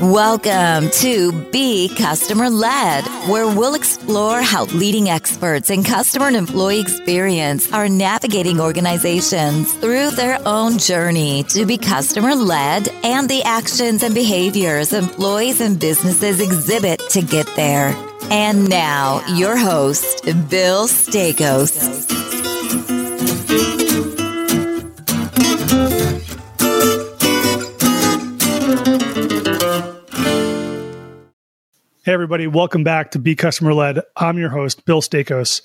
Welcome to Be Customer Led, where we'll explore how leading experts in customer and employee experience are navigating organizations through their own journey to be customer led and the actions and behaviors employees and businesses exhibit to get there. And now, your host, Bill Staikos. Hey, everybody, welcome back to Be Customer Led. I'm your host, Bill Staikos.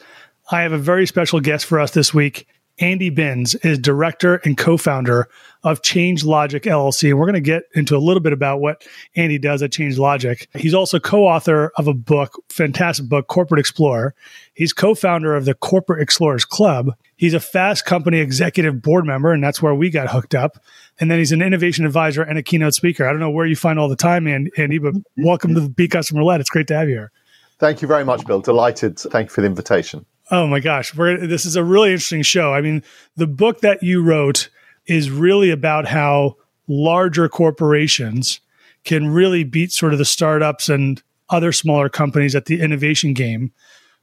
I have a very special guest for us this week. Andy Binns is director and co founder of Change Logic LLC. And we're going to get into a little bit about what Andy does at Change Logic. He's also co author of a book, fantastic book, Corporate Explorer. He's co founder of the Corporate Explorers Club. He's a fast company executive board member, and that's where we got hooked up. And then he's an innovation advisor and a keynote speaker. I don't know where you find all the time, Andy, but welcome to the Be Customer Led. It's great to have you here. Thank you very much, Bill. Delighted. Thank you for the invitation. Oh my gosh, We're, this is a really interesting show. I mean, the book that you wrote is really about how larger corporations can really beat sort of the startups and other smaller companies at the innovation game.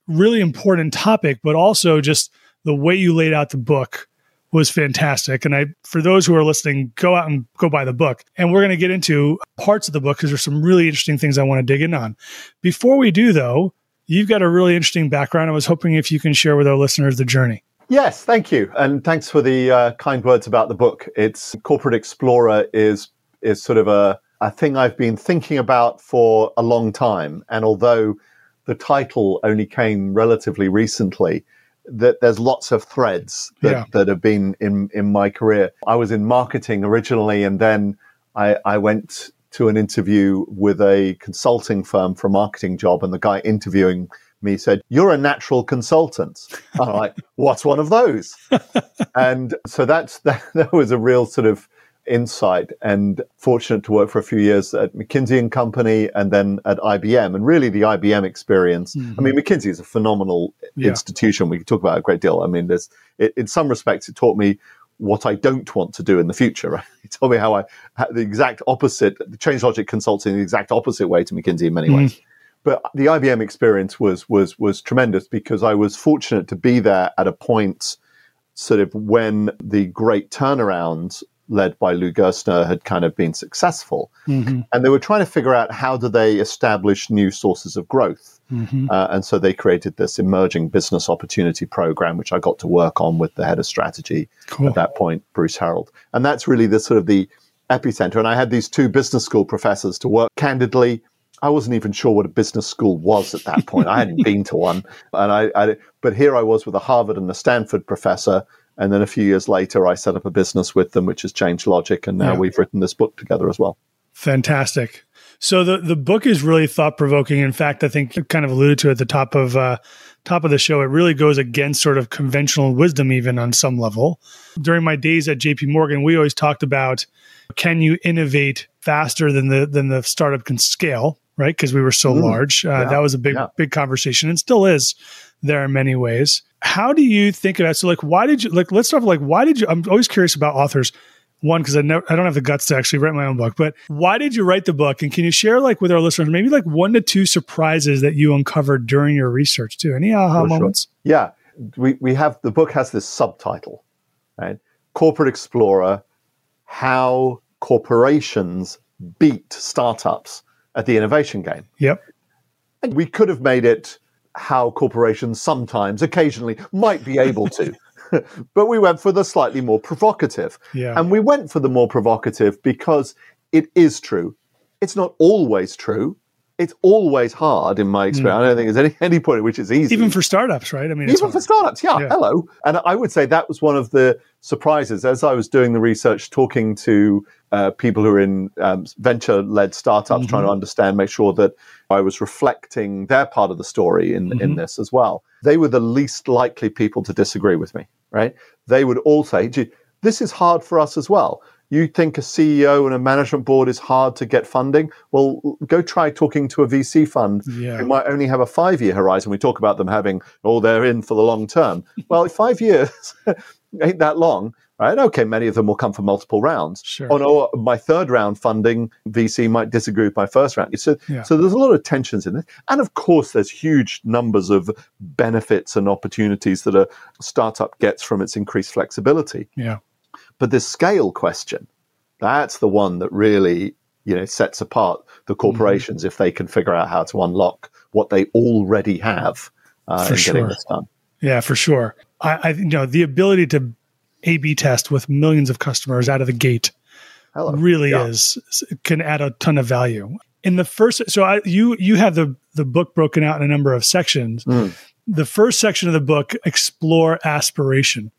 Really important topic, but also just the way you laid out the book was fantastic. And I, for those who are listening, go out and go buy the book. And we're going to get into parts of the book because there's some really interesting things I want to dig in on. Before we do, though, You've got a really interesting background. I was hoping if you can share with our listeners the journey. Yes, thank you, and thanks for the uh, kind words about the book. It's Corporate Explorer is is sort of a a thing I've been thinking about for a long time, and although the title only came relatively recently, that there's lots of threads that, yeah. that have been in in my career. I was in marketing originally, and then I, I went to an interview with a consulting firm for a marketing job, and the guy interviewing me said, "You're a natural consultant." I'm like, "What's one of those?" and so that's that, that was a real sort of insight and fortunate to work for a few years at McKinsey and Company and then at IBM. And really the IBM experience, mm-hmm. I mean, McKinsey is a phenomenal yeah. institution. We can talk about a great deal. I mean, there's, it, in some respects, it taught me what I don't want to do in the future. Right? He told me how I the exact opposite, the change logic consulting the exact opposite way to McKinsey in many ways. But the IBM experience was was was tremendous because I was fortunate to be there at a point, sort of when the great turnaround led by Lou Gerstner had kind of been successful, mm-hmm. and they were trying to figure out how do they establish new sources of growth. Mm-hmm. Uh, and so they created this emerging business opportunity program, which I got to work on with the head of strategy cool. at that point, Bruce Harreld. And that's really the sort of the epicenter. And I had these two business school professors to work candidly. I wasn't even sure what a business school was at that point. I hadn't been to one, and I, I, but here I was with a Harvard and a Stanford professor, and then a few years later, I set up a business with them, which has changed Logic, and now yeah. we've written this book together as well. Fantastic. So the the book is really thought provoking. In fact, I think you kind of alluded to at the top of uh, top of the show. It really goes against sort of conventional wisdom, even on some level. During my days at J.P. Morgan, we always talked about can you innovate faster than the than the startup can scale, right? Because we were so mm, large. Uh, yeah, that was a big yeah. big conversation, and still is there in many ways. How do you think about? So, like, why did you like? Let's start with like, why did you? I'm always curious about authors one because I never I don't have the guts to actually write my own book. But why did you write the book? And can you share like with our listeners maybe like one to two surprises that you uncovered during your research too? Any aha For moments? Sure. Yeah, we we have the book has this subtitle, right? Corporate Explorer: How Corporations Beat Startups at the Innovation Game. Yep. And we could have made it how corporations sometimes, occasionally, might be able to. but we went for the slightly more provocative. Yeah. And we went for the more provocative because it is true. It's not always true. It's always hard in my experience. Mm. I don't think there's any, any point at which it's easy. Even for startups, right? I mean, even for startups, yeah, yeah, Hello. And I would say that was one of the surprises as I was doing the research, talking to uh, people who are in um, venture led startups, mm-hmm. trying to understand, make sure that I was reflecting their part of the story in, mm-hmm. in this as well. They were the least likely people to disagree with me right? They would all say, this is hard for us as well. You think a CEO and a management board is hard to get funding? Well, go try talking to a VC fund yeah. who might only have a five year horizon. We talk about them having, oh, they're in for the long term. well, five years ain't that long, right? Okay, many of them will come for multiple rounds. Sure. Oh no, my third round funding VC might disagree with my first round. So, Yeah. so there's a lot of tensions in this, and of course, there's huge numbers of benefits and opportunities that a startup gets from its increased flexibility. Yeah. But the scale question, that's the one that really you know sets apart the Mm-hmm. corporations if they can figure out how to unlock what they already have uh, For in getting sure. this done. Yeah, for sure. I, I you know the ability to A/B test with millions of customers out of the gate Hello. really Yeah. is can add a ton of value. In the first, so I, you you have the the book broken out in a number of sections. Mm. The first section of the book explore aspiration.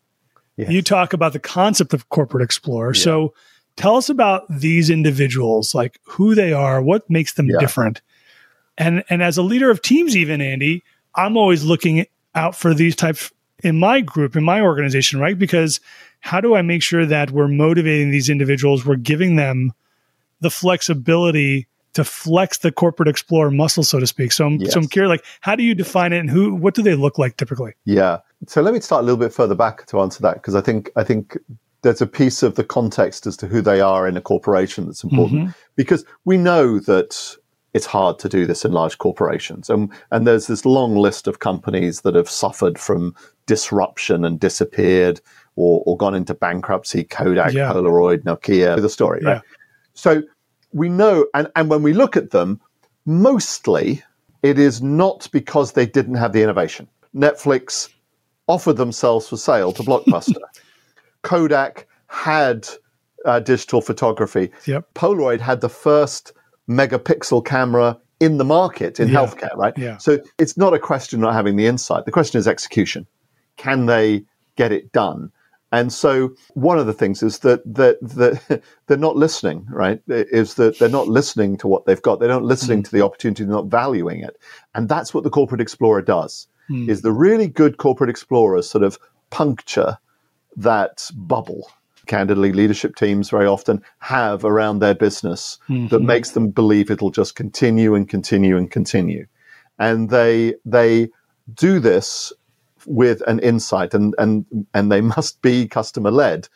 Yes. You talk about the concept of corporate explorer. So tell us about these individuals, like who they are, what makes them Yeah. different, and and as a leader of teams, even Andy, I'm always looking out for these types in my group, in my organization, right? Because how do I make sure that we're motivating these individuals? We're giving them the flexibility to flex the corporate explorer muscle, so to speak. So I'm, so I'm curious, like, how do you define it, and who? What do they look like typically? Yeah. So let me start a little bit further back to answer that because I think I think there's a piece of the context as to who they are in a corporation that's important mm-hmm. because we know that it's hard to do this in large corporations and and there's this long list of companies that have suffered from disruption and disappeared or, or gone into bankruptcy Kodak Yeah. Polaroid Nokia the story right so we know and and when we look at them mostly it is not because they didn't have the innovation Netflix offered themselves for sale to Blockbuster. Kodak had uh, digital photography. Yep. Polaroid had the first megapixel camera in the market in Yeah. healthcare, right? Yeah. So it's not a question of not having the insight. The question is execution. Can they get it done? And so one of the things is that that that they're not listening, right? Is that they're not listening to what they've got. They're not listening hmm. to the opportunity, they're not valuing it. And that's what the corporate explorer does. Hmm. Is the really good corporate explorers sort of puncture that bubble candidly leadership teams very often have around their business that mm-hmm. makes them believe it'll just continue and continue and continue and they they do this with an insight and and and they must be customer led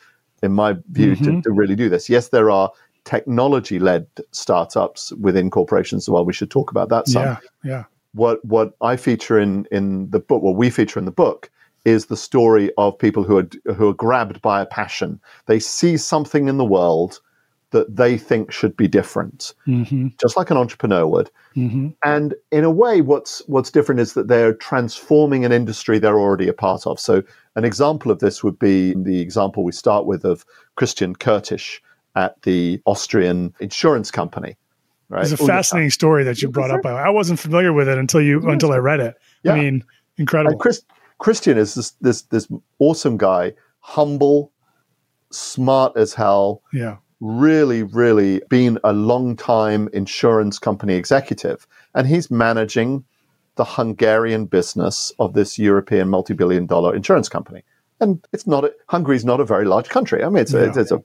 in my view to, mm-hmm. to really do this. Yes there are technology led startups within corporations as well. We should talk about that some. Yeah, yeah, what what I feature in in the book, what we feature in the book, is the story of people who are who are grabbed by a passion. They see something in the world that they think should be different, hmm just like an entrepreneur would. hmm And in a way, what's what's different is that they're transforming an industry they're already a part of. So an example of this would be the example we start with of Christian Kurtisch at the Austrian insurance company. Right? It's a fascinating story that you brought up. I wasn't familiar with it until you until I read it. Yeah. I mean, incredible. Chris, Christian is this this this awesome guy, humble, smart as hell, yeah, really, really been a long time insurance company executive, and he's managing the Hungarian business of this European multi-billion dollar insurance company. And it's not a, Hungary's not a very large country. I mean, it's, a, Yeah. it's a,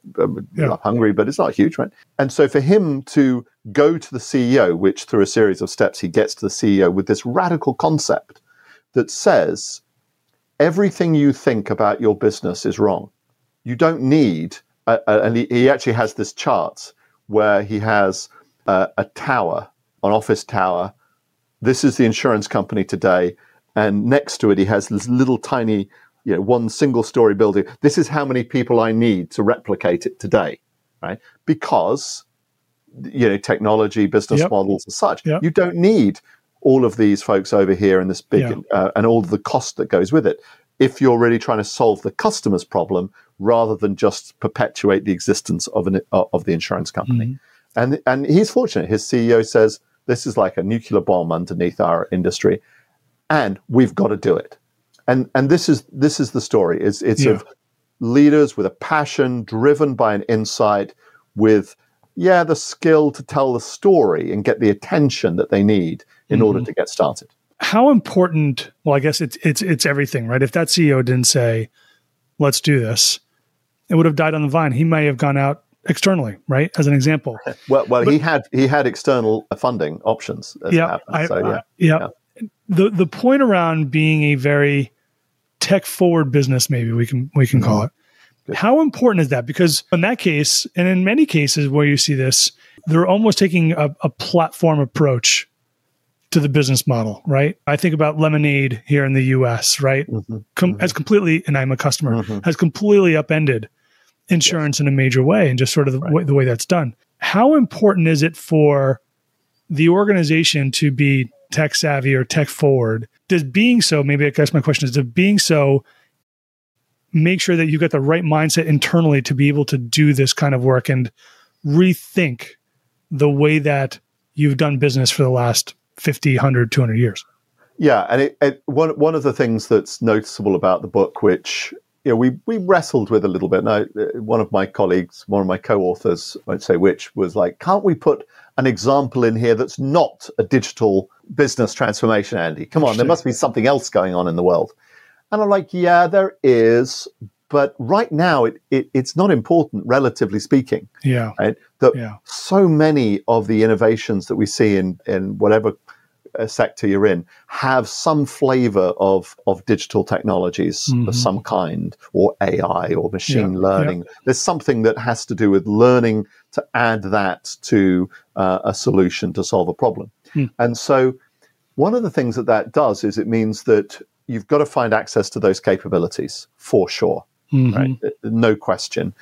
Yeah. Hungary, but it's not huge, right? And so for him to go to the CEO, which through a series of steps he gets to the CEO with this radical concept that says everything you think about your business is wrong. You don't need, a, a, and he, he actually has this chart where he has a, a tower, an office tower. This is the insurance company today, and next to it he has this little tiny, you know, one single story building. This is how many people I need to replicate it today, right? Because you know technology, business Yep. models, and such. Yep. You don't need all of these folks over here in this big Yeah. uh, and all the cost that goes with it. If you're really trying to solve the customer's problem rather than just perpetuate the existence of an uh, of the insurance company, Mm-hmm. and and he's fortunate. His CEO says this is like a nuclear bomb underneath our industry, and we've got to do it. And and this is this is the story. It's it's Yeah. of leaders with a passion, driven by an insight, with yeah the skill to tell the story and get the attention that they need in order to get started. how important? Well, I guess it's it's it's everything, right? If that CEO didn't say, "Let's do this," it would have died on the vine. He may have gone out externally, right? As an example. Well, well, he had he had external funding options. As yeah, happened, I, so, yeah. I- yeah. The the point around being a very tech forward business, maybe we can we can call it. How important is that? Because in that case, and in many cases where you see this, they're almost taking a, a platform approach to the business model, right? I think about Lemonade here in the US, right? Mm-hmm. Com- Mhm. Has completely, and I'm a customer, Mhm. has completely upended insurance in a major way and just sort of the, Right. way, the way that's done. How important is it for the organization to be tech savvy or tech forward? Does being so, maybe I guess my question is, does being so make sure that you get the right mindset internally to be able to do this kind of work and rethink the way that you've done business for the last 50, 100, 200 years? Yeah, and it, it, one one of the things that's noticeable about the book, which you know, we we wrestled with a little bit. Now, uh, one of my colleagues, one of my co-authors, I won't say which, was like, "Can't we put an example in here that's not a digital business transformation, Andy? Come on, there must be something else going on in the world." And I'm like, "Yeah, there is." But right now, it, it it's not important, relatively speaking Yeah. right? That Yeah. so many of the innovations that we see in in whatever uh, sector you're in have some flavor of of digital technologies Mhm. of some kind, or AI, or machine Yeah, learning. There's something that has to do with learning to add that to uh, a solution to solve a problem. Hmm. And so, one of the things that that does is it means that you've got to find access to those capabilities for sure Mhm. right? No question.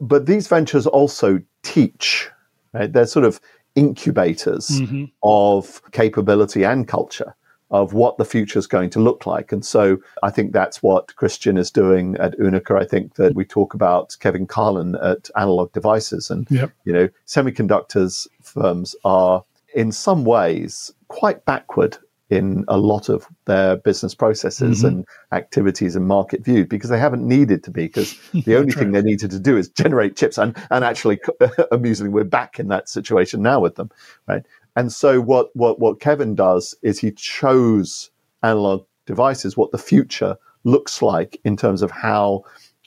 But these ventures also teach, right? They're sort of incubators Mhm. of capability and culture of what the future is going to look like. And so I think that's what Christian is doing at UNIQA. I think that we talk about Kevin Carlin at Analog Devices and Yep. you know, semiconductors firms are in some ways quite backward in a lot of their business processes Mhm. and activities and market view because they haven't needed to be because the only thing they needed to do is generate chips and and actually amusingly we're back in that situation now with them right and so what what what Kevin does is he chose analog devices what the future looks like in terms of how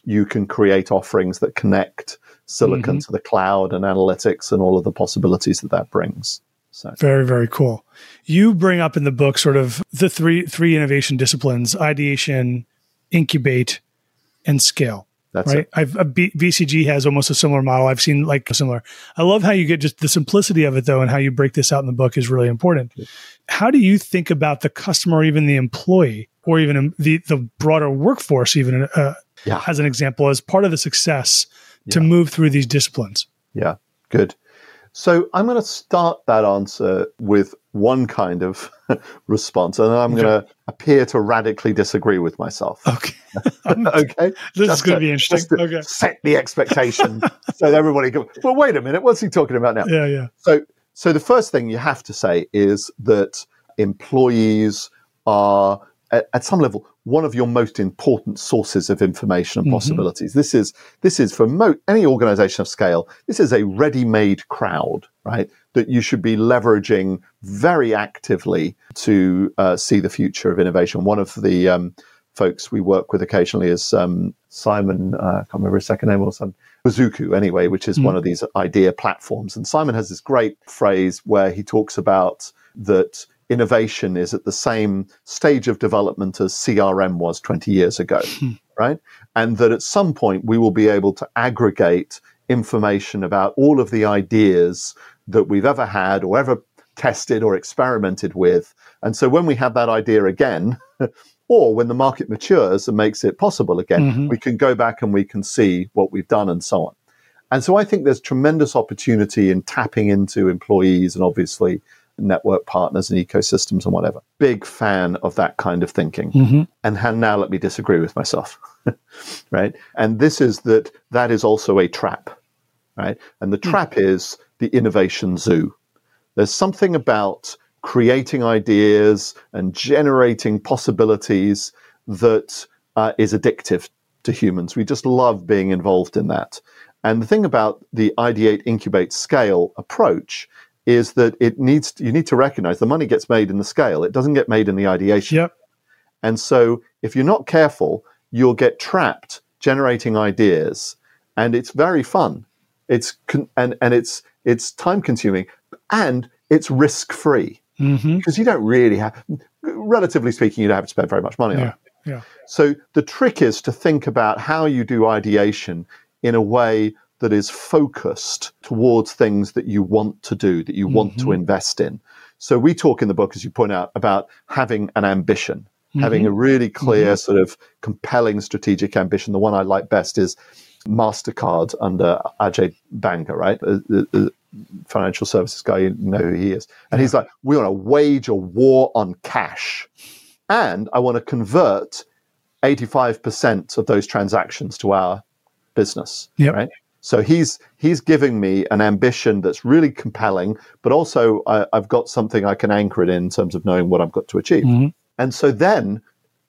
you can create offerings that connect silicon to the cloud and analytics and all of the possibilities that that brings. So Very, very cool. You bring up in the book sort of the three three innovation disciplines: ideation, incubate, and scale. that's right? it. I've a B, BCG has almost a similar model. I've seen like similar. I love how you get just the simplicity of it though, and how you break this out in the book is really important. How do you think about the customer, even the employee, or even the the broader workforce, even uh, Yeah. as an example, as part of the success to move through these disciplines? Yeah, good. So I'm going to start that answer with one kind of response, and I'm going to appear to radically disagree with myself. Okay, okay, this is going to be interesting. just Okay, set the expectation so that everybody go. Well, wait a minute. What's he talking about now? yeah, yeah, So, so the first thing you have to say is that employees are, at, at some level, one of your most important sources of information and Mhm. possibilities. This is this is for mo- any organization of scale. This is a ready-made crowd, right? That you should be leveraging very actively to uh, see the future of innovation. One of the um, folks we work with occasionally is um, Simon. Uh, I can't remember his second name or something. Wazoku, anyway, which is Mm. one of these idea platforms. And Simon has this great phrase where he talks about that innovation is at the same stage of development as CRM was 20 years ago, right? And that at some point we will be able to aggregate information about all of the ideas that we've ever had or ever tested or experimented with. And so when we have that idea again, or when the market matures and makes it possible again, Mhm. we can go back and we can see what we've done and so on. And so I think there's tremendous opportunity in tapping into employees and obviously network partners and ecosystems and whatever. Big fan of that kind of thinking. Mhm. And now let me disagree with myself. right? And this is that that is also a trap. Right? And the trap is the innovation zoo. There's something about creating ideas and generating possibilities that uh, is addictive to humans. We just love being involved in that. And the thing about the ideate, incubate, scale approach is that it needs to, you need to recognize the money gets made in the scale. It doesn't get made in the ideation. Yep. And so if you're not careful, you'll get trapped generating ideas and it's very fun. It's con- and and it's it's time consuming and it's risk free hmm because you don't really have relatively speaking you don't have to spend very much money on it. Yeah. So the trick is to think about how you do ideation in a way that is focused towards things that you want to do, that you mm-hmm. want to mm-hmm. invest in. So we talk in the book, as you point out, about having an ambition, mm-hmm. having a really clear, mm-hmm. sort of compelling strategic ambition. The one I like best is MasterCard under Ajay Banga, right? The, the financial services guy, you know who he is. And he's like, we want to wage a war on cash. And I want to convert 85% of those transactions to our business. Yep. Right. So he's he's giving me an ambition that's really compelling, but also I, have got something I can anchor it in, in terms of knowing what I've got to achieve. Mm-hmm. And so then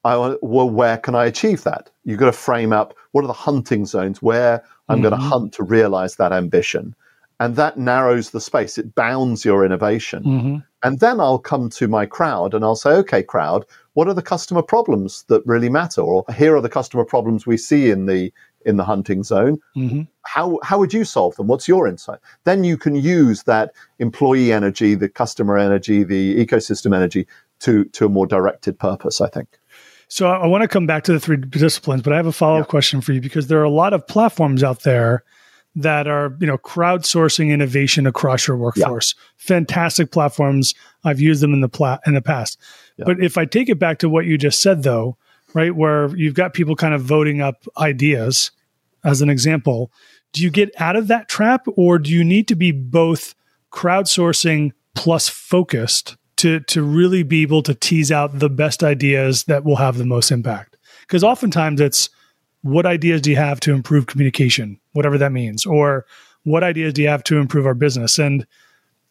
I well, where can I achieve that? You've got to frame up what are the hunting zones where I'm mm-hmm. going to hunt to realize that ambition. And that narrows the space. It bounds your innovation. Mm-hmm. And then I'll come to my crowd and I'll say, okay, crowd, what are the customer problems that really matter? Or here are the customer problems we see in the in the hunting zone. Mm-hmm. How how would you solve them? What's your insight? Then you can use that employee energy, the customer energy, the ecosystem energy to to a more directed purpose. I think. So I want to come back to the three disciplines, but I have a follow up yeah. question for you because there are a lot of platforms out there that are you know crowdsourcing innovation across your workforce. Yeah. Fantastic platforms. I've used them in the pla- in the past. Yeah. But if I take it back to what you just said, though, right, where you've got people kind of voting up ideas, as an example, do you get out of that trap, or do you need to be both crowdsourcing plus focused to to really be able to tease out the best ideas that will have the most impact? Because oftentimes it's what ideas do you have to improve communication, whatever that means, or what ideas do you have to improve our business? And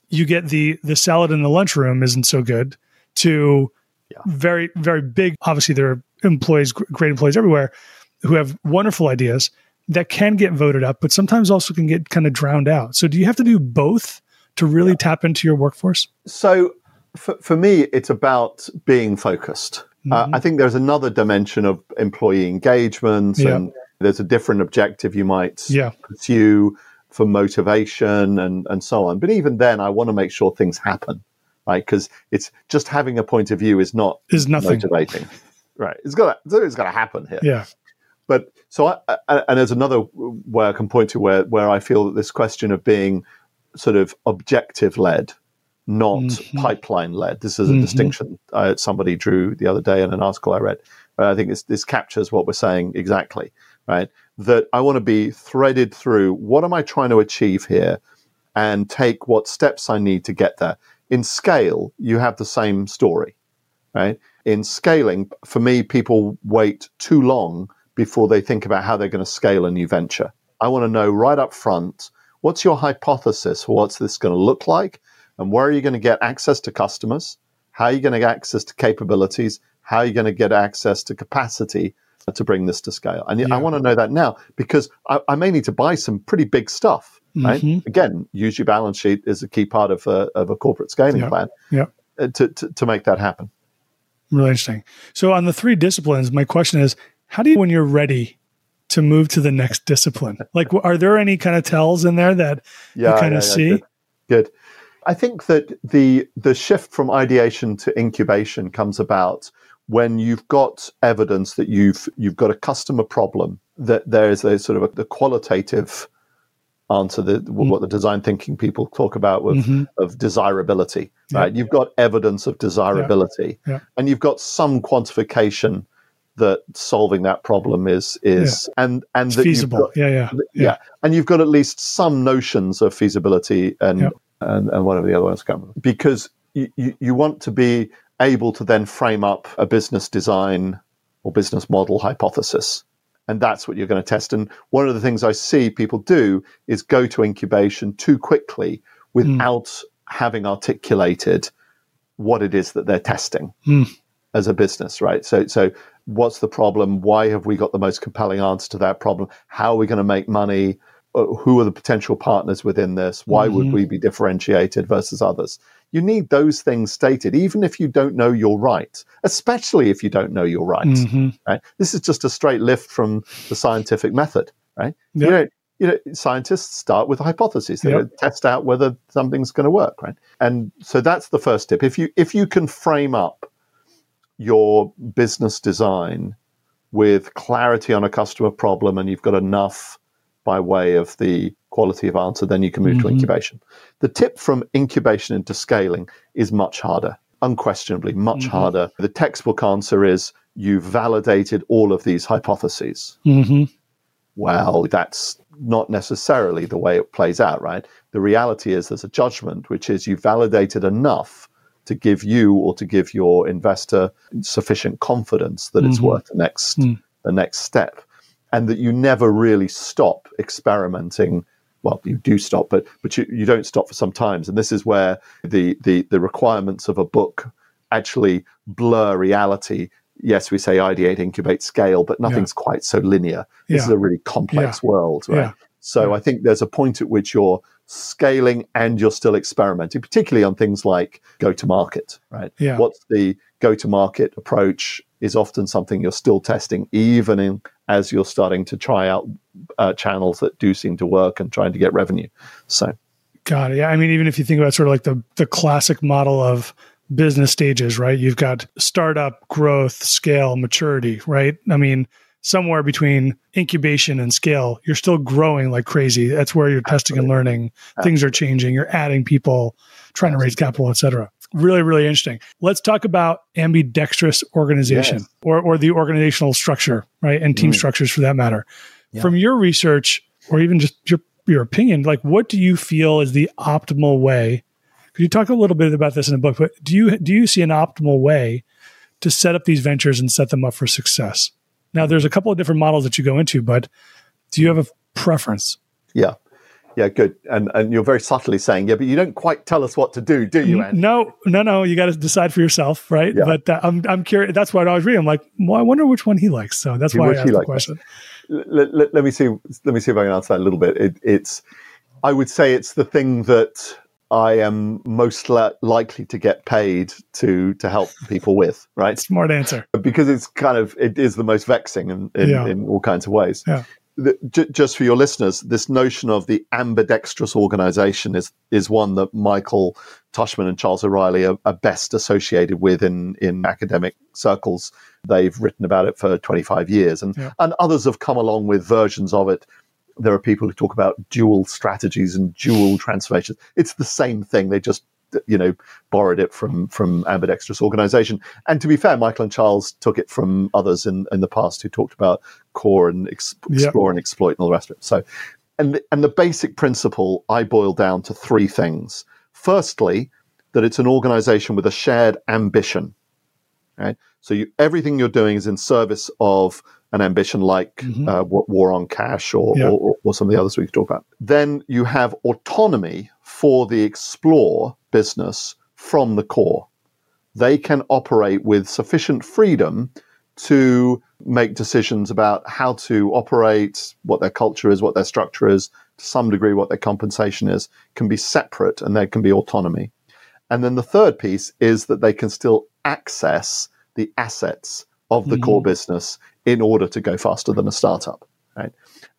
you get the the salad in the lunchroom isn't so good to yeah. very very big. Obviously, there are employees, great employees everywhere, who have wonderful ideas that can get voted up, but sometimes also can get kind of drowned out. So, do you have to do both to really yeah. tap into your workforce? So, for, for me, it's about being focused. Uh, mm-hmm. Uh, I think there's another dimension of employee engagement, yeah. and there's a different objective you might yeah. pursue for motivation and, and so on. But even then, I want to make sure things happen, right? Because it's just having a point of view is not is nothing motivating, right? It's got it's got to happen here. Yeah. But so, I, and there's another where I can point to where where I feel that this question of being sort of objective led not mm-hmm. pipeline led. This is a mm-hmm. distinction uh, somebody drew the other day in an article I read. But I think this captures what we're saying exactly, right? That I want to be threaded through what am I trying to achieve here and take what steps I need to get there. In scale, you have the same story, right? In scaling, for me, people wait too long before they think about how they're going to scale a new venture. I want to know right up front what's your hypothesis what's this going to look like? and where are you going to get access to customers? How are you going to get access to capabilities? How are you going to get access to capacity to bring this to scale? And yeah. I want to know that now because I, I, may need to buy some pretty big stuff. Right? Mm-hmm. Again, use your balance sheet is a key part of a, of a corporate scaling yeah. plan yeah. Uh, to, to, to make that happen. Really interesting. So, on the three disciplines, my question is how do you, when you're ready to move to the next discipline? Like, are there any kind of tells in there that yeah, you kind of see? Good. good. I think that the the shift from ideation to incubation comes about when you've got evidence that you've you've got a customer problem that there is a sort of a, the qualitative answer that mm. what the design thinking people talk about with mm-hmm. of desirability right yeah. you've got evidence of desirability yeah. Yeah. and you've got some quantification that solving that problem is is and and it's feasible got, yeah, yeah, yeah and you've got at least some notions of feasibility and and, and of the other ones come because you, you, you want to be able to then frame up a business design or business model hypothesis and that's what you're going to test. And one of the things I see people do is go to incubation too quickly without mm. having articulated what it is that they're testing mm. as a business, right? So, so what's the problem? Why have we got the most compelling answer to that problem? How are we going to make money? Uh, who are the potential partners within this? Why mm-hmm. would we be differentiated versus others? You need those things stated, even if you don't know you're right, especially if you don't know you're right. Mm-hmm. Right? This is just a straight lift from the scientific method, right? Yep. You know, you know, scientists start with hypotheses. They yep. test out whether something's going to work, right? And so that's the first tip. If you if you can frame up your business design with clarity on a customer problem and you've got enough by way of the quality of answer, then you can move mm-hmm. to incubation. The tip from incubation into scaling is much harder, unquestionably, much mm-hmm. harder. The textbook answer is you validated all of these hypotheses. Mm-hmm. Well, that's not necessarily the way it plays out, right? The reality is there's a judgment, which is you validated enough to give you or to give your investor sufficient confidence that mm-hmm. it's worth the next mm. the next step and that you never really stop experimenting well you do stop but but you, you don't stop for some times and this is where the the the requirements of a book actually blur reality yes we say ideate incubate scale but nothing's yeah. quite so linear this yeah. is a really complex yeah. world right so i think there's a point at which you're scaling and you're still experimenting, particularly on things like go to market, right? Yeah. What's the go to market approach is often something you're still testing, even in, as you're starting to try out uh, channels that do seem to work and trying to get revenue. So, got it. Yeah. I mean, even if you think about sort of like the, the classic model of business stages, right? You've got startup, growth, scale, maturity, right? I mean, somewhere between incubation and scale, you're still growing like crazy. That's where you're testing and learning. Absolutely. Things are changing. You're adding people, trying to raise capital, et cetera. Really, really interesting. Let's talk about ambidextrous organization yes. or, or the organizational structure, right? And team mm. structures for that matter. Yeah. From your research, or even just your, your opinion, like what do you feel is the optimal way? Could you talk a little bit about this in the book? But do you do you see an optimal way to set up these ventures and set them up for success? Now, there's a couple of different models that you go into, but do you have a preference? Yeah. Yeah, good. And and you're very subtly saying, yeah, but you don't quite tell us what to do, do you, Andy? No, no, no. You got to decide for yourself, right? Yeah. But uh, I'm I'm curious. That's why I was reading. I'm like, well, I wonder which one he likes. So that's why I asked the question. Let, let, let, me see. Let me see if I can answer that a little bit. It, it's, I would say, it's the thing that I am most li- likely to get paid to to help people with, right? Smart answer. Because it's kind of it is the most vexing in in, yeah. in all kinds of ways. Yeah. The, j- just for your listeners, this notion of the ambidextrous organization is is one that Michael Tushman and Charles O'Reilly are, are best associated with in in academic circles. They've written about it for 25 years, and yeah. and others have come along with versions of it there are people who talk about dual strategies and dual transformations. It's the same thing. They just you know borrowed it from from ambidextrous organization and to be fair michael and charles took it from others in in the past who talked about core and ex- explore and exploit and all the rest of it so and the, and the basic principle i boil down to three things firstly that it's an organization with a shared ambition right so you, everything you're doing is in service of an ambition like mm-hmm. uh, War on Cash or, yeah. or, or, some of the others we could talk about. Then you have autonomy for the Explore business from the core. They can operate with sufficient freedom to make decisions about how to operate, what their culture is, what their structure is, to some degree, what their compensation is, can be separate and there can be autonomy. And then the third piece is that they can still access the assets of the mm-hmm. core business in order to go faster than a startup, right?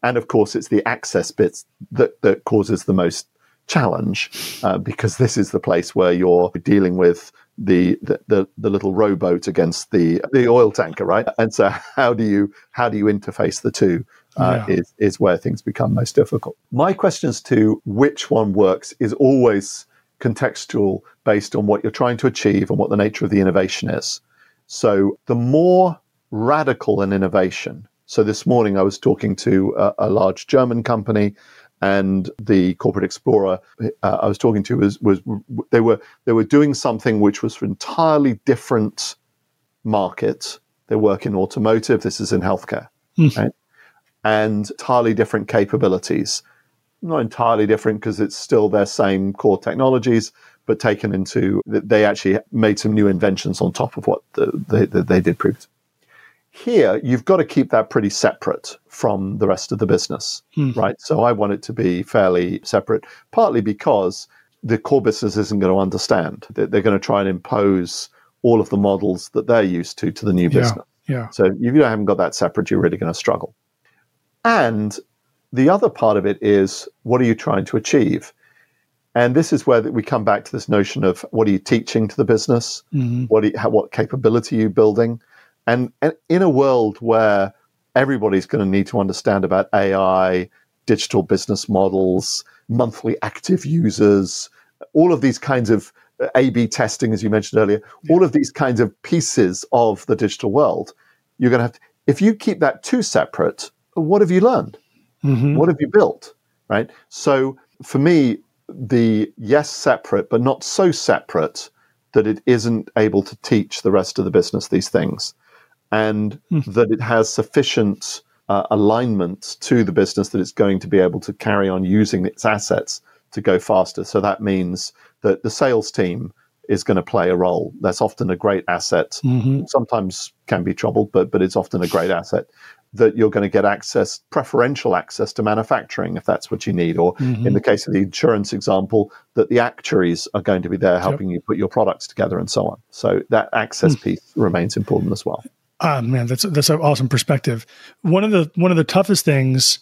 And of course, it's the access bits that, that causes the most challenge uh, because this is the place where you're dealing with the, the, the the little rowboat against the the oil tanker, right? And so, how do you how do you interface the two? Uh, yeah. Is is where things become most difficult. My questions to which one works is always contextual, based on what you're trying to achieve and what the nature of the innovation is. So, the more radical an innovation. So this morning I was talking to a, a large German company, and the corporate explorer uh, I was talking to was was they were they were doing something which was for entirely different market. They work in automotive. This is in healthcare, mm. right? and entirely different capabilities. Not entirely different because it's still their same core technologies, but taken into they actually made some new inventions on top of what the, they, they did previously. Here, you've got to keep that pretty separate from the rest of the business, hmm. right? So I want it to be fairly separate, partly because the core business isn't going to understand. They're, they're going to try and impose all of the models that they're used to to the new business. Yeah. yeah. So if you haven't got that separate, you're really going to struggle. And the other part of it is what are you trying to achieve? And this is where we come back to this notion of what are you teaching to the business? Mm-hmm. What, you, how, what capability are you building? And, and in a world where everybody's going to need to understand about AI, digital business models, monthly active users, all of these kinds of uh, A B testing, as you mentioned earlier, all of these kinds of pieces of the digital world, you're going to have to, if you keep that too separate, what have you learned? Mm-hmm. What have you built? Right. So for me, the yes, separate, but not so separate that it isn't able to teach the rest of the business these things and mm. that it has sufficient uh, alignment to the business that it's going to be able to carry on using its assets to go faster. So that means that the sales team is going to play a role. That's often a great asset. Mm-hmm. Sometimes can be troubled, but but it's often a great asset that you're going to get access, preferential access to manufacturing if that's what you need. Or mm-hmm. in the case of the insurance example, that the actuaries are going to be there helping yep. you put your products together and so on. So that access mm. piece remains important as well. Ah, man, that's that's an awesome perspective. One of the one of the toughest things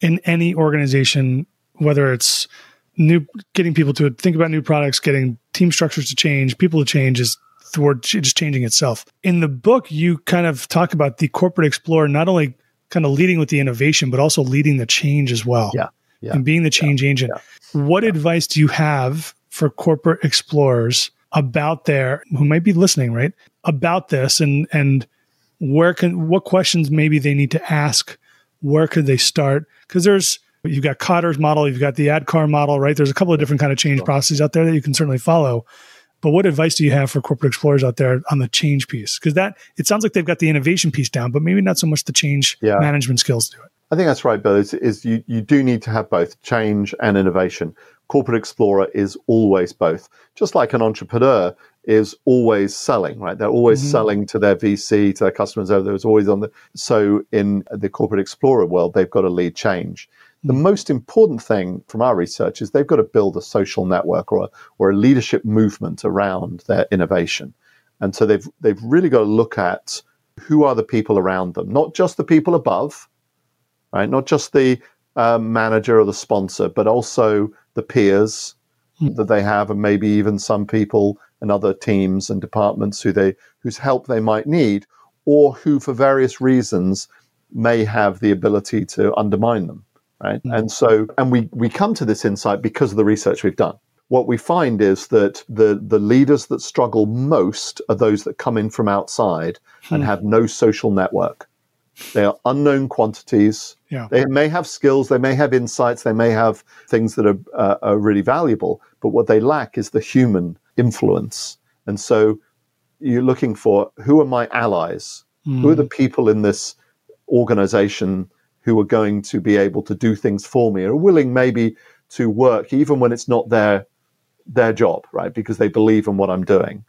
in any organization, whether it's new getting people to think about new products, getting team structures to change, people to change, is toward just changing itself. In the book, you kind of talk about the corporate explorer not only kind of leading with the innovation, but also leading the change as well. Yeah. yeah and being the change yeah, agent. Yeah, what advice do you have for corporate explorers about their who might be listening, right? About this and and where can what questions maybe they need to ask where could they start? Because there's you've got Kotter's model you've got the ADKAR model right? There's a couple of different kind of change processes out there that you can certainly follow. But what advice do you have for corporate explorers out there on the change piece? Because that it sounds like they've got the innovation piece down but maybe not so much the change yeah. management skills to it. I think that's right bill. Is, is you, you do need to have both change and innovation. Corporate explorer is always both. Just like an entrepreneur is always selling, right? They're always mm-hmm. selling to their VC, to their customers. There's always on the so in the corporate explorer world, they've got to lead change. The mm-hmm. most important thing from our research is they've got to build a social network or a, or a leadership movement around their innovation. And so they've they've really got to look at who are the people around them, not just the people above, right? Not just the uh, manager or the sponsor, but also the peers mm-hmm. that they have, and maybe even some people and other teams and departments who they whose help they might need, or who for various reasons may have the ability to undermine them. Right. Mm-hmm. And so and we we come to this insight because of the research we've done. What we find is that the the leaders that struggle most are those that come in from outside mm-hmm. and hmm. have no social network. They are unknown quantities. Yeah. They may have skills, they may have insights, they may have things that are, uh, are really valuable, but what they lack is the human influence. And so you're looking for who are my allies? Mm. Who are the people in this organization who are going to be able to do things for me, are willing maybe to work even when it's not their their job, right? Because they believe in what I'm doing.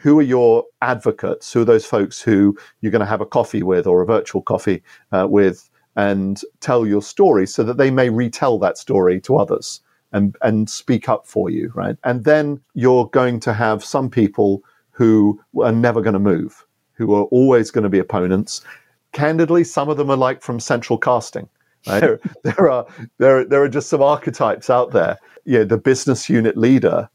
Who are your advocates? Who are those folks who you're going to have a coffee with or a virtual coffee uh, with and tell your story so that they may retell that story to others? And, and speak up for you, right? And then you're going to have some people who are never going to move, who are always going to be opponents. Candidly, some of them are like from central casting. Right? there, there are there there are just some archetypes out there. Yeah, the business unit leader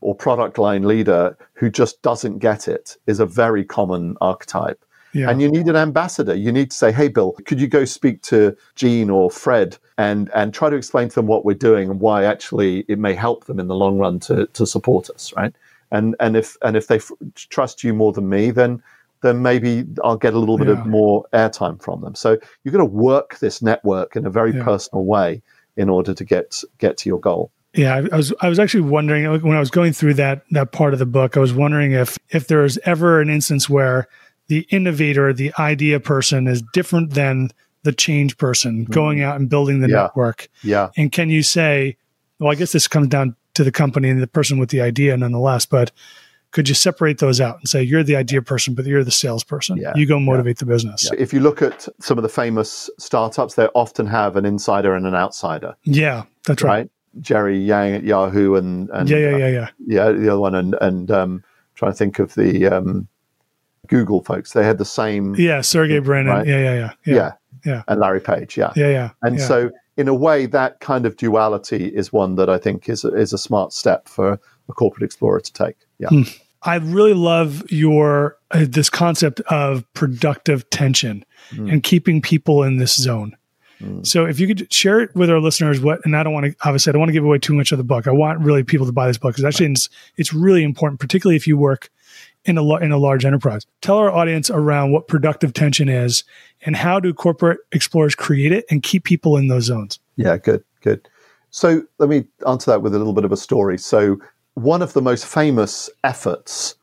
or product line leader who just doesn't get it is a very common archetype. Yeah. And you need an ambassador. You need to say, "Hey, Bill, could you go speak to Gene or Fred and and try to explain to them what we're doing and why actually it may help them in the long run to to support us, right?" And and if and if they f- trust you more than me, then then maybe I'll get a little bit yeah. of more airtime from them. So you've got to work this network in a very yeah. personal way in order to get get to your goal. Yeah, I was I was actually wondering when I was going through that that part of the book, I was wondering if if there was ever an instance where the innovator, the idea person is different than the change person mm-hmm. going out and building the yeah. network. Yeah. And can you say, well, I guess this comes down to the company and the person with the idea nonetheless, but could you separate those out and say you're the idea person, but you're the salesperson? Yeah. You go motivate yeah. the business. If you look at some of the famous startups, they often have an insider and an outsider. Yeah, that's right. right? Jerry Yang at Yahoo and, and yeah, yeah, yeah, yeah, uh, yeah, the other one, and and um, trying to think of the um, Google folks. They had the same. Yeah, Sergey Brin. Right? Yeah, yeah, yeah, yeah, yeah, And Larry Page. Yeah, yeah, yeah. And yeah. so in a way, that kind of duality is one that I think is a, is a smart step for a corporate explorer to take. Yeah. Hmm. I really love your uh, this concept of productive tension mm. and keeping people in this zone. Mm. So if you could share it with our listeners, what and I don't want to obviously I don't want to give away too much of the book. I want really people to buy this book because actually it's, it's really important, particularly if you work in a in a large enterprise. Tell our audience around what productive tension is and how do corporate explorers create it and keep people in those zones. Yeah, good, good. So let me answer that with a little bit of a story. So one of the most famous efforts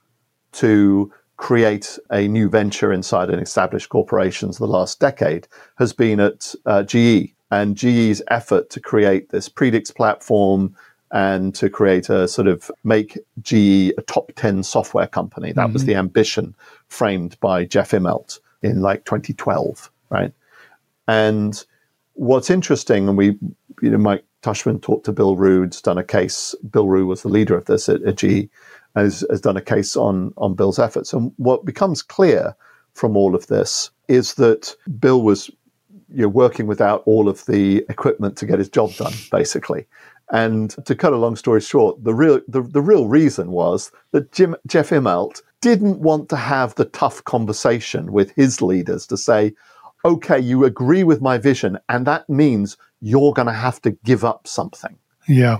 to create a new venture inside an established corporations the last decade has been at uh, GE and GE's effort to create this Predix platform and to create a sort of make GE a top 10 software company. That mm-hmm. was the ambition framed by Jeff Immelt in like 2012, right? And what's interesting, and we, you know, Mike Tushman talked to Bill Ruh's done a case. Bill Ruh was the leader of this at, at GE, has, has done a case on on Bill's efforts. And what becomes clear from all of this is that Bill was you know, working without all of the equipment to get his job done, basically. And to cut a long story short, the real the, the real reason was that Jim, Jeff Immelt didn't want to have the tough conversation with his leaders to say, okay, you agree with my vision, and that means you're going to have to give up something. Yeah.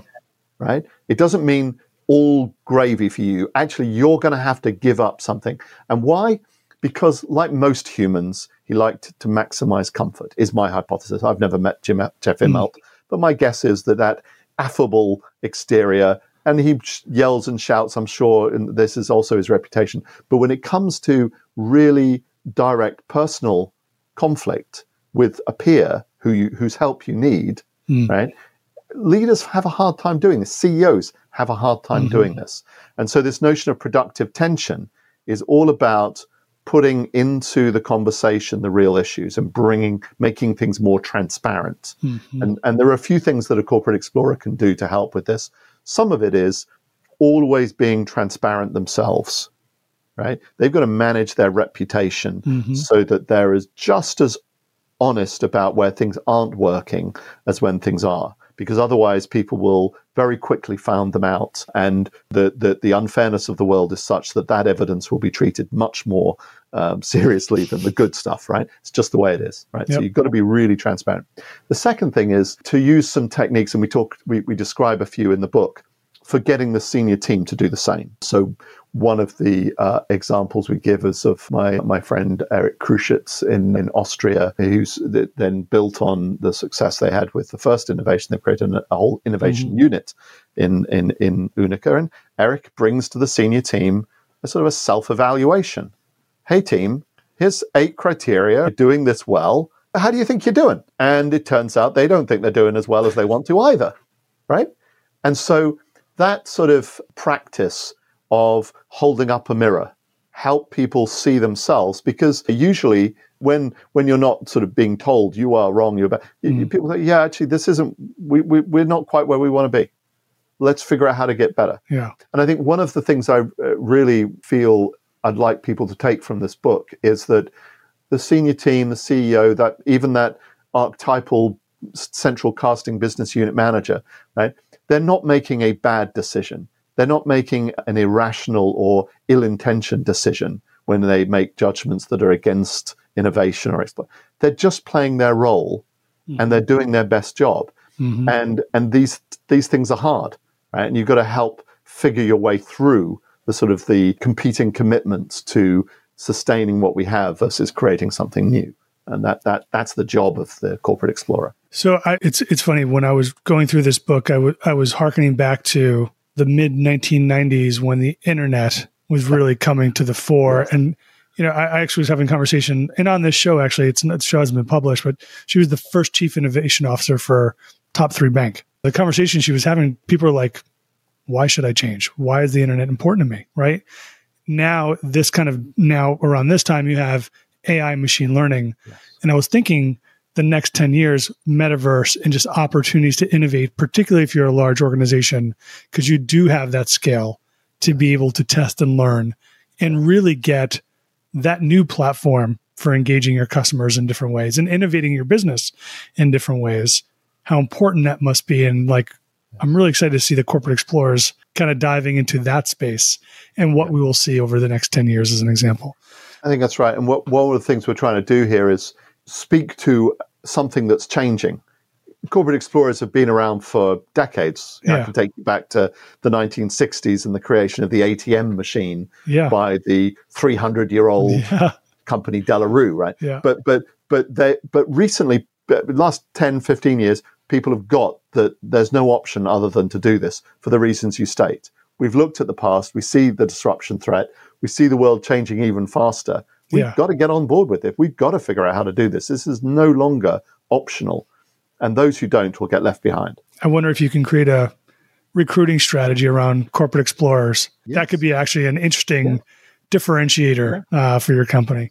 Right? It doesn't mean all gravy for you. Actually, you're going to have to give up something. And why? Because, like most humans, he liked to maximize comfort, is my hypothesis. I've never met Jim, Jeff hmm. Immelt, mm. but my guess is that that affable exterior, and he yells and shouts, I'm sure, and this is also his reputation. But when it comes to really direct personal conflict with a peer who you, whose help you need, mm. right? Leaders have a hard time doing this. CEOs have a hard time mm-hmm. doing this. And so this notion of productive tension is all about putting into the conversation the real issues and bringing making things more transparent mm-hmm. and and there are a few things that a corporate explorer can do to help with this some of it is always being transparent themselves right they've got to manage their reputation mm-hmm. so that they're as just as honest about where things aren't working as when things are because otherwise people will very quickly found them out. And the, the, the unfairness of the world is such that that evidence will be treated much more um, seriously than the good stuff, right? It's just the way it is, right? Yep. So you've got to be really transparent. The second thing is to use some techniques, and we talk, we, we describe a few in the book for getting the senior team to do the same. So one of the uh, examples we give is of my my friend Eric Kruschitz in, in Austria, who's then built on the success they had with the first innovation. They've created a, a whole innovation mm-hmm. unit in, in, in UNIQA. And Eric brings to the senior team a sort of a self evaluation. Hey, team, here's eight criteria. You're doing this well. How do you think you're doing? And it turns out they don't think they're doing as well as they want to either. Right. And so that sort of practice of holding up a mirror, help people see themselves because usually when when you're not sort of being told you are wrong, you're bad, mm. people say, yeah, actually, this isn't we, we we're not quite where we want to be. Let's figure out how to get better. Yeah. And I think one of the things I uh, really feel I'd like people to take from this book is that the senior team, the CEO, that even that archetypal central casting business unit manager, right? They're not making a bad decision. They're not making an irrational or ill intentioned decision when they make judgments that are against innovation or exploit. They're just playing their role mm-hmm. and they're doing their best job. Mm-hmm. And and these these things are hard, right? And you've got to help figure your way through the sort of the competing commitments to sustaining what we have versus creating something new. And that that that's the job of the corporate explorer. So I, it's it's funny when I was going through this book, I, w- I was harkening back to the mid 1990s when the internet was really coming to the fore. And, you know, I, I, actually was having a conversation, and on this show, actually, it's the show hasn't been published, but she was the first chief innovation officer for Top Three Bank. The conversation she was having, people are like, why should I change? Why is the internet important to me? Right now, this kind of now around this time, you have AI machine learning. Yes. And I was thinking, the next 10 years, metaverse and just opportunities to innovate, particularly if you're a large organization, because you do have that scale to be able to test and learn and really get that new platform for engaging your customers in different ways and innovating your business in different ways how important that must be. And like, I'm really excited to see the corporate explorers kind of diving into that space and what we will see over the next 10 years as an example. I think that's right. And what one of the things we're trying to do here is speak to something that's changing. Corporate explorers have been around for decades. Yeah. I can take you back to the 1960s and the creation of the ATM machine yeah. by the 300 year old yeah. company De La Rue, right? Yeah. But but but they but recently, last 10, 15 years, people have got that there's no option other than to do this for the reasons you state. We've looked at the past, we see the disruption threat, we see the world changing even faster. We've yeah. got to get on board with it. We've got to figure out how to do this. This is no longer optional. And those who don't will get left behind. I wonder if you can create a recruiting strategy around corporate explorers. Yes. That could be actually an interesting yeah. differentiator uh, for your company.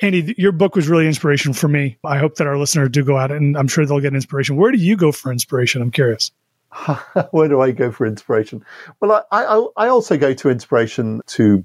Andy, your book was really inspirational for me. I hope that our listeners do go out and I'm sure they'll get inspiration. Where do you go for inspiration? I'm curious. Where do I go for inspiration? Well, I, I, I also go to inspiration to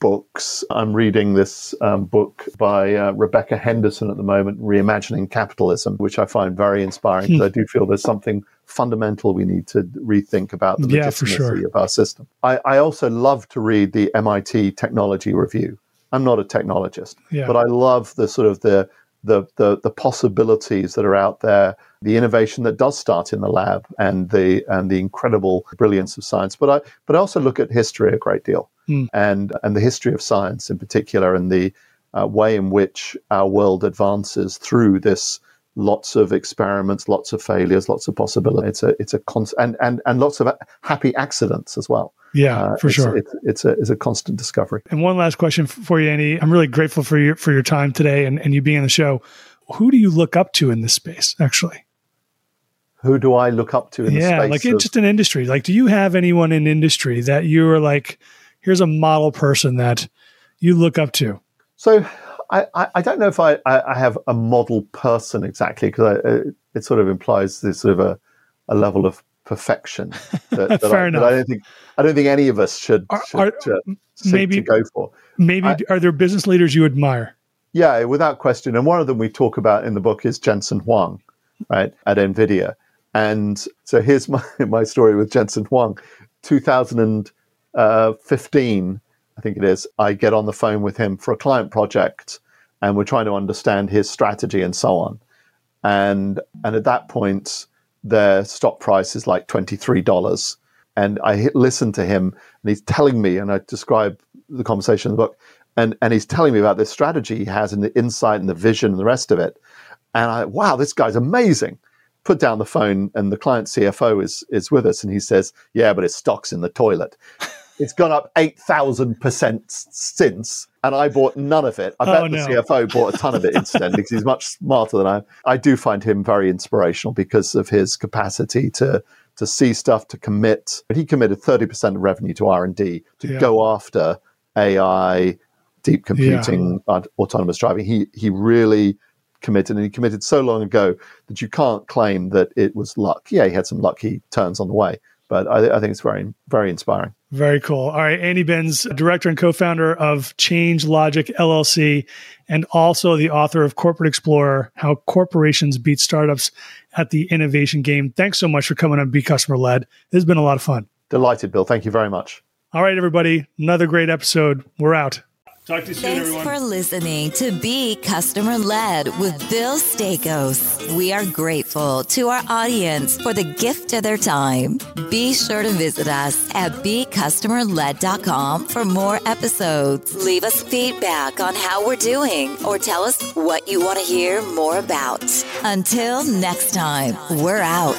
books. I'm reading this um, book by uh, Rebecca Henderson at the moment, Reimagining Capitalism, which I find very inspiring because hmm. I do feel there's something fundamental we need to rethink about the yeah, legitimacy sure. of our system. I, I, also love to read the MIT Technology Review. I'm not a technologist, yeah. but I love the sort of the, the the the possibilities that are out there, the innovation that does start in the lab, and the and the incredible brilliance of science. But I but I also look at history a great deal mm. and and the history of science in particular, and the uh, way in which our world advances through this lots of experiments, lots of failures, lots of possibilities. It's a it's a constant and, and and lots of happy accidents as well. Yeah, uh, for it's, sure. It's, it's, a it's a constant discovery. And one last question for you, Andy. I'm really grateful for your for your time today and, and you being on the show. Who do you look up to in this space, actually? Who do I look up to in yeah, the space? like of- just an industry. Like, do you have anyone in industry that you are like, here's a model person that you look up to? So I, I don't know if I, I have a model person exactly because it sort of implies this sort of a, a level of perfection that, that Fair I, enough. I don't think I don't think any of us should, are, should, are, maybe go for. Maybe I, are there business leaders you admire? Yeah, without question. And one of them we talk about in the book is Jensen Huang, right at Nvidia. And so here's my my story with Jensen Huang. 2000 uh, 15, I think it is, I get on the phone with him for a client project and we're trying to understand his strategy and so on. And, and at that point, their stock price is like $23. And I hit, listen to him and he's telling me, and I describe the conversation in the book, and, and he's telling me about this strategy he has and the insight and the vision and the rest of it. And I, wow, this guy's amazing put down the phone and the client CFO is is with us and he says, "Yeah, but his stock's in the toilet." It's gone up 8,000% since, and I bought none of it. I oh, bet oh, no. the CFO bought a ton of it incidentally because he's much smarter than I am. I do find him very inspirational because of his capacity to to see stuff, to commit. But he committed 30% of revenue to R&D to yeah. go after AI, deep computing, yeah. autonomous driving. He he really committed, and he committed so long ago that you can't claim that it was luck. Yeah, he had some lucky turns on the way, but I, I think it's very, very inspiring. Very cool. All right. Andy Binns, director and co founder of Change Logic LLC, and also the author of Corporate Explorer How Corporations Beat Startups at the Innovation Game. Thanks so much for coming on Be Customer Led. This has been a lot of fun. Delighted, Bill. Thank you very much. All right, everybody. Another great episode. We're out. Talk to you soon, Thanks everyone. for listening to Be Customer Led with Bill Staikos. We are grateful to our audience for the gift of their time. Be sure to visit us at becustomerled.com for more episodes. Leave us feedback on how we're doing or tell us what you want to hear more about. Until next time, we're out.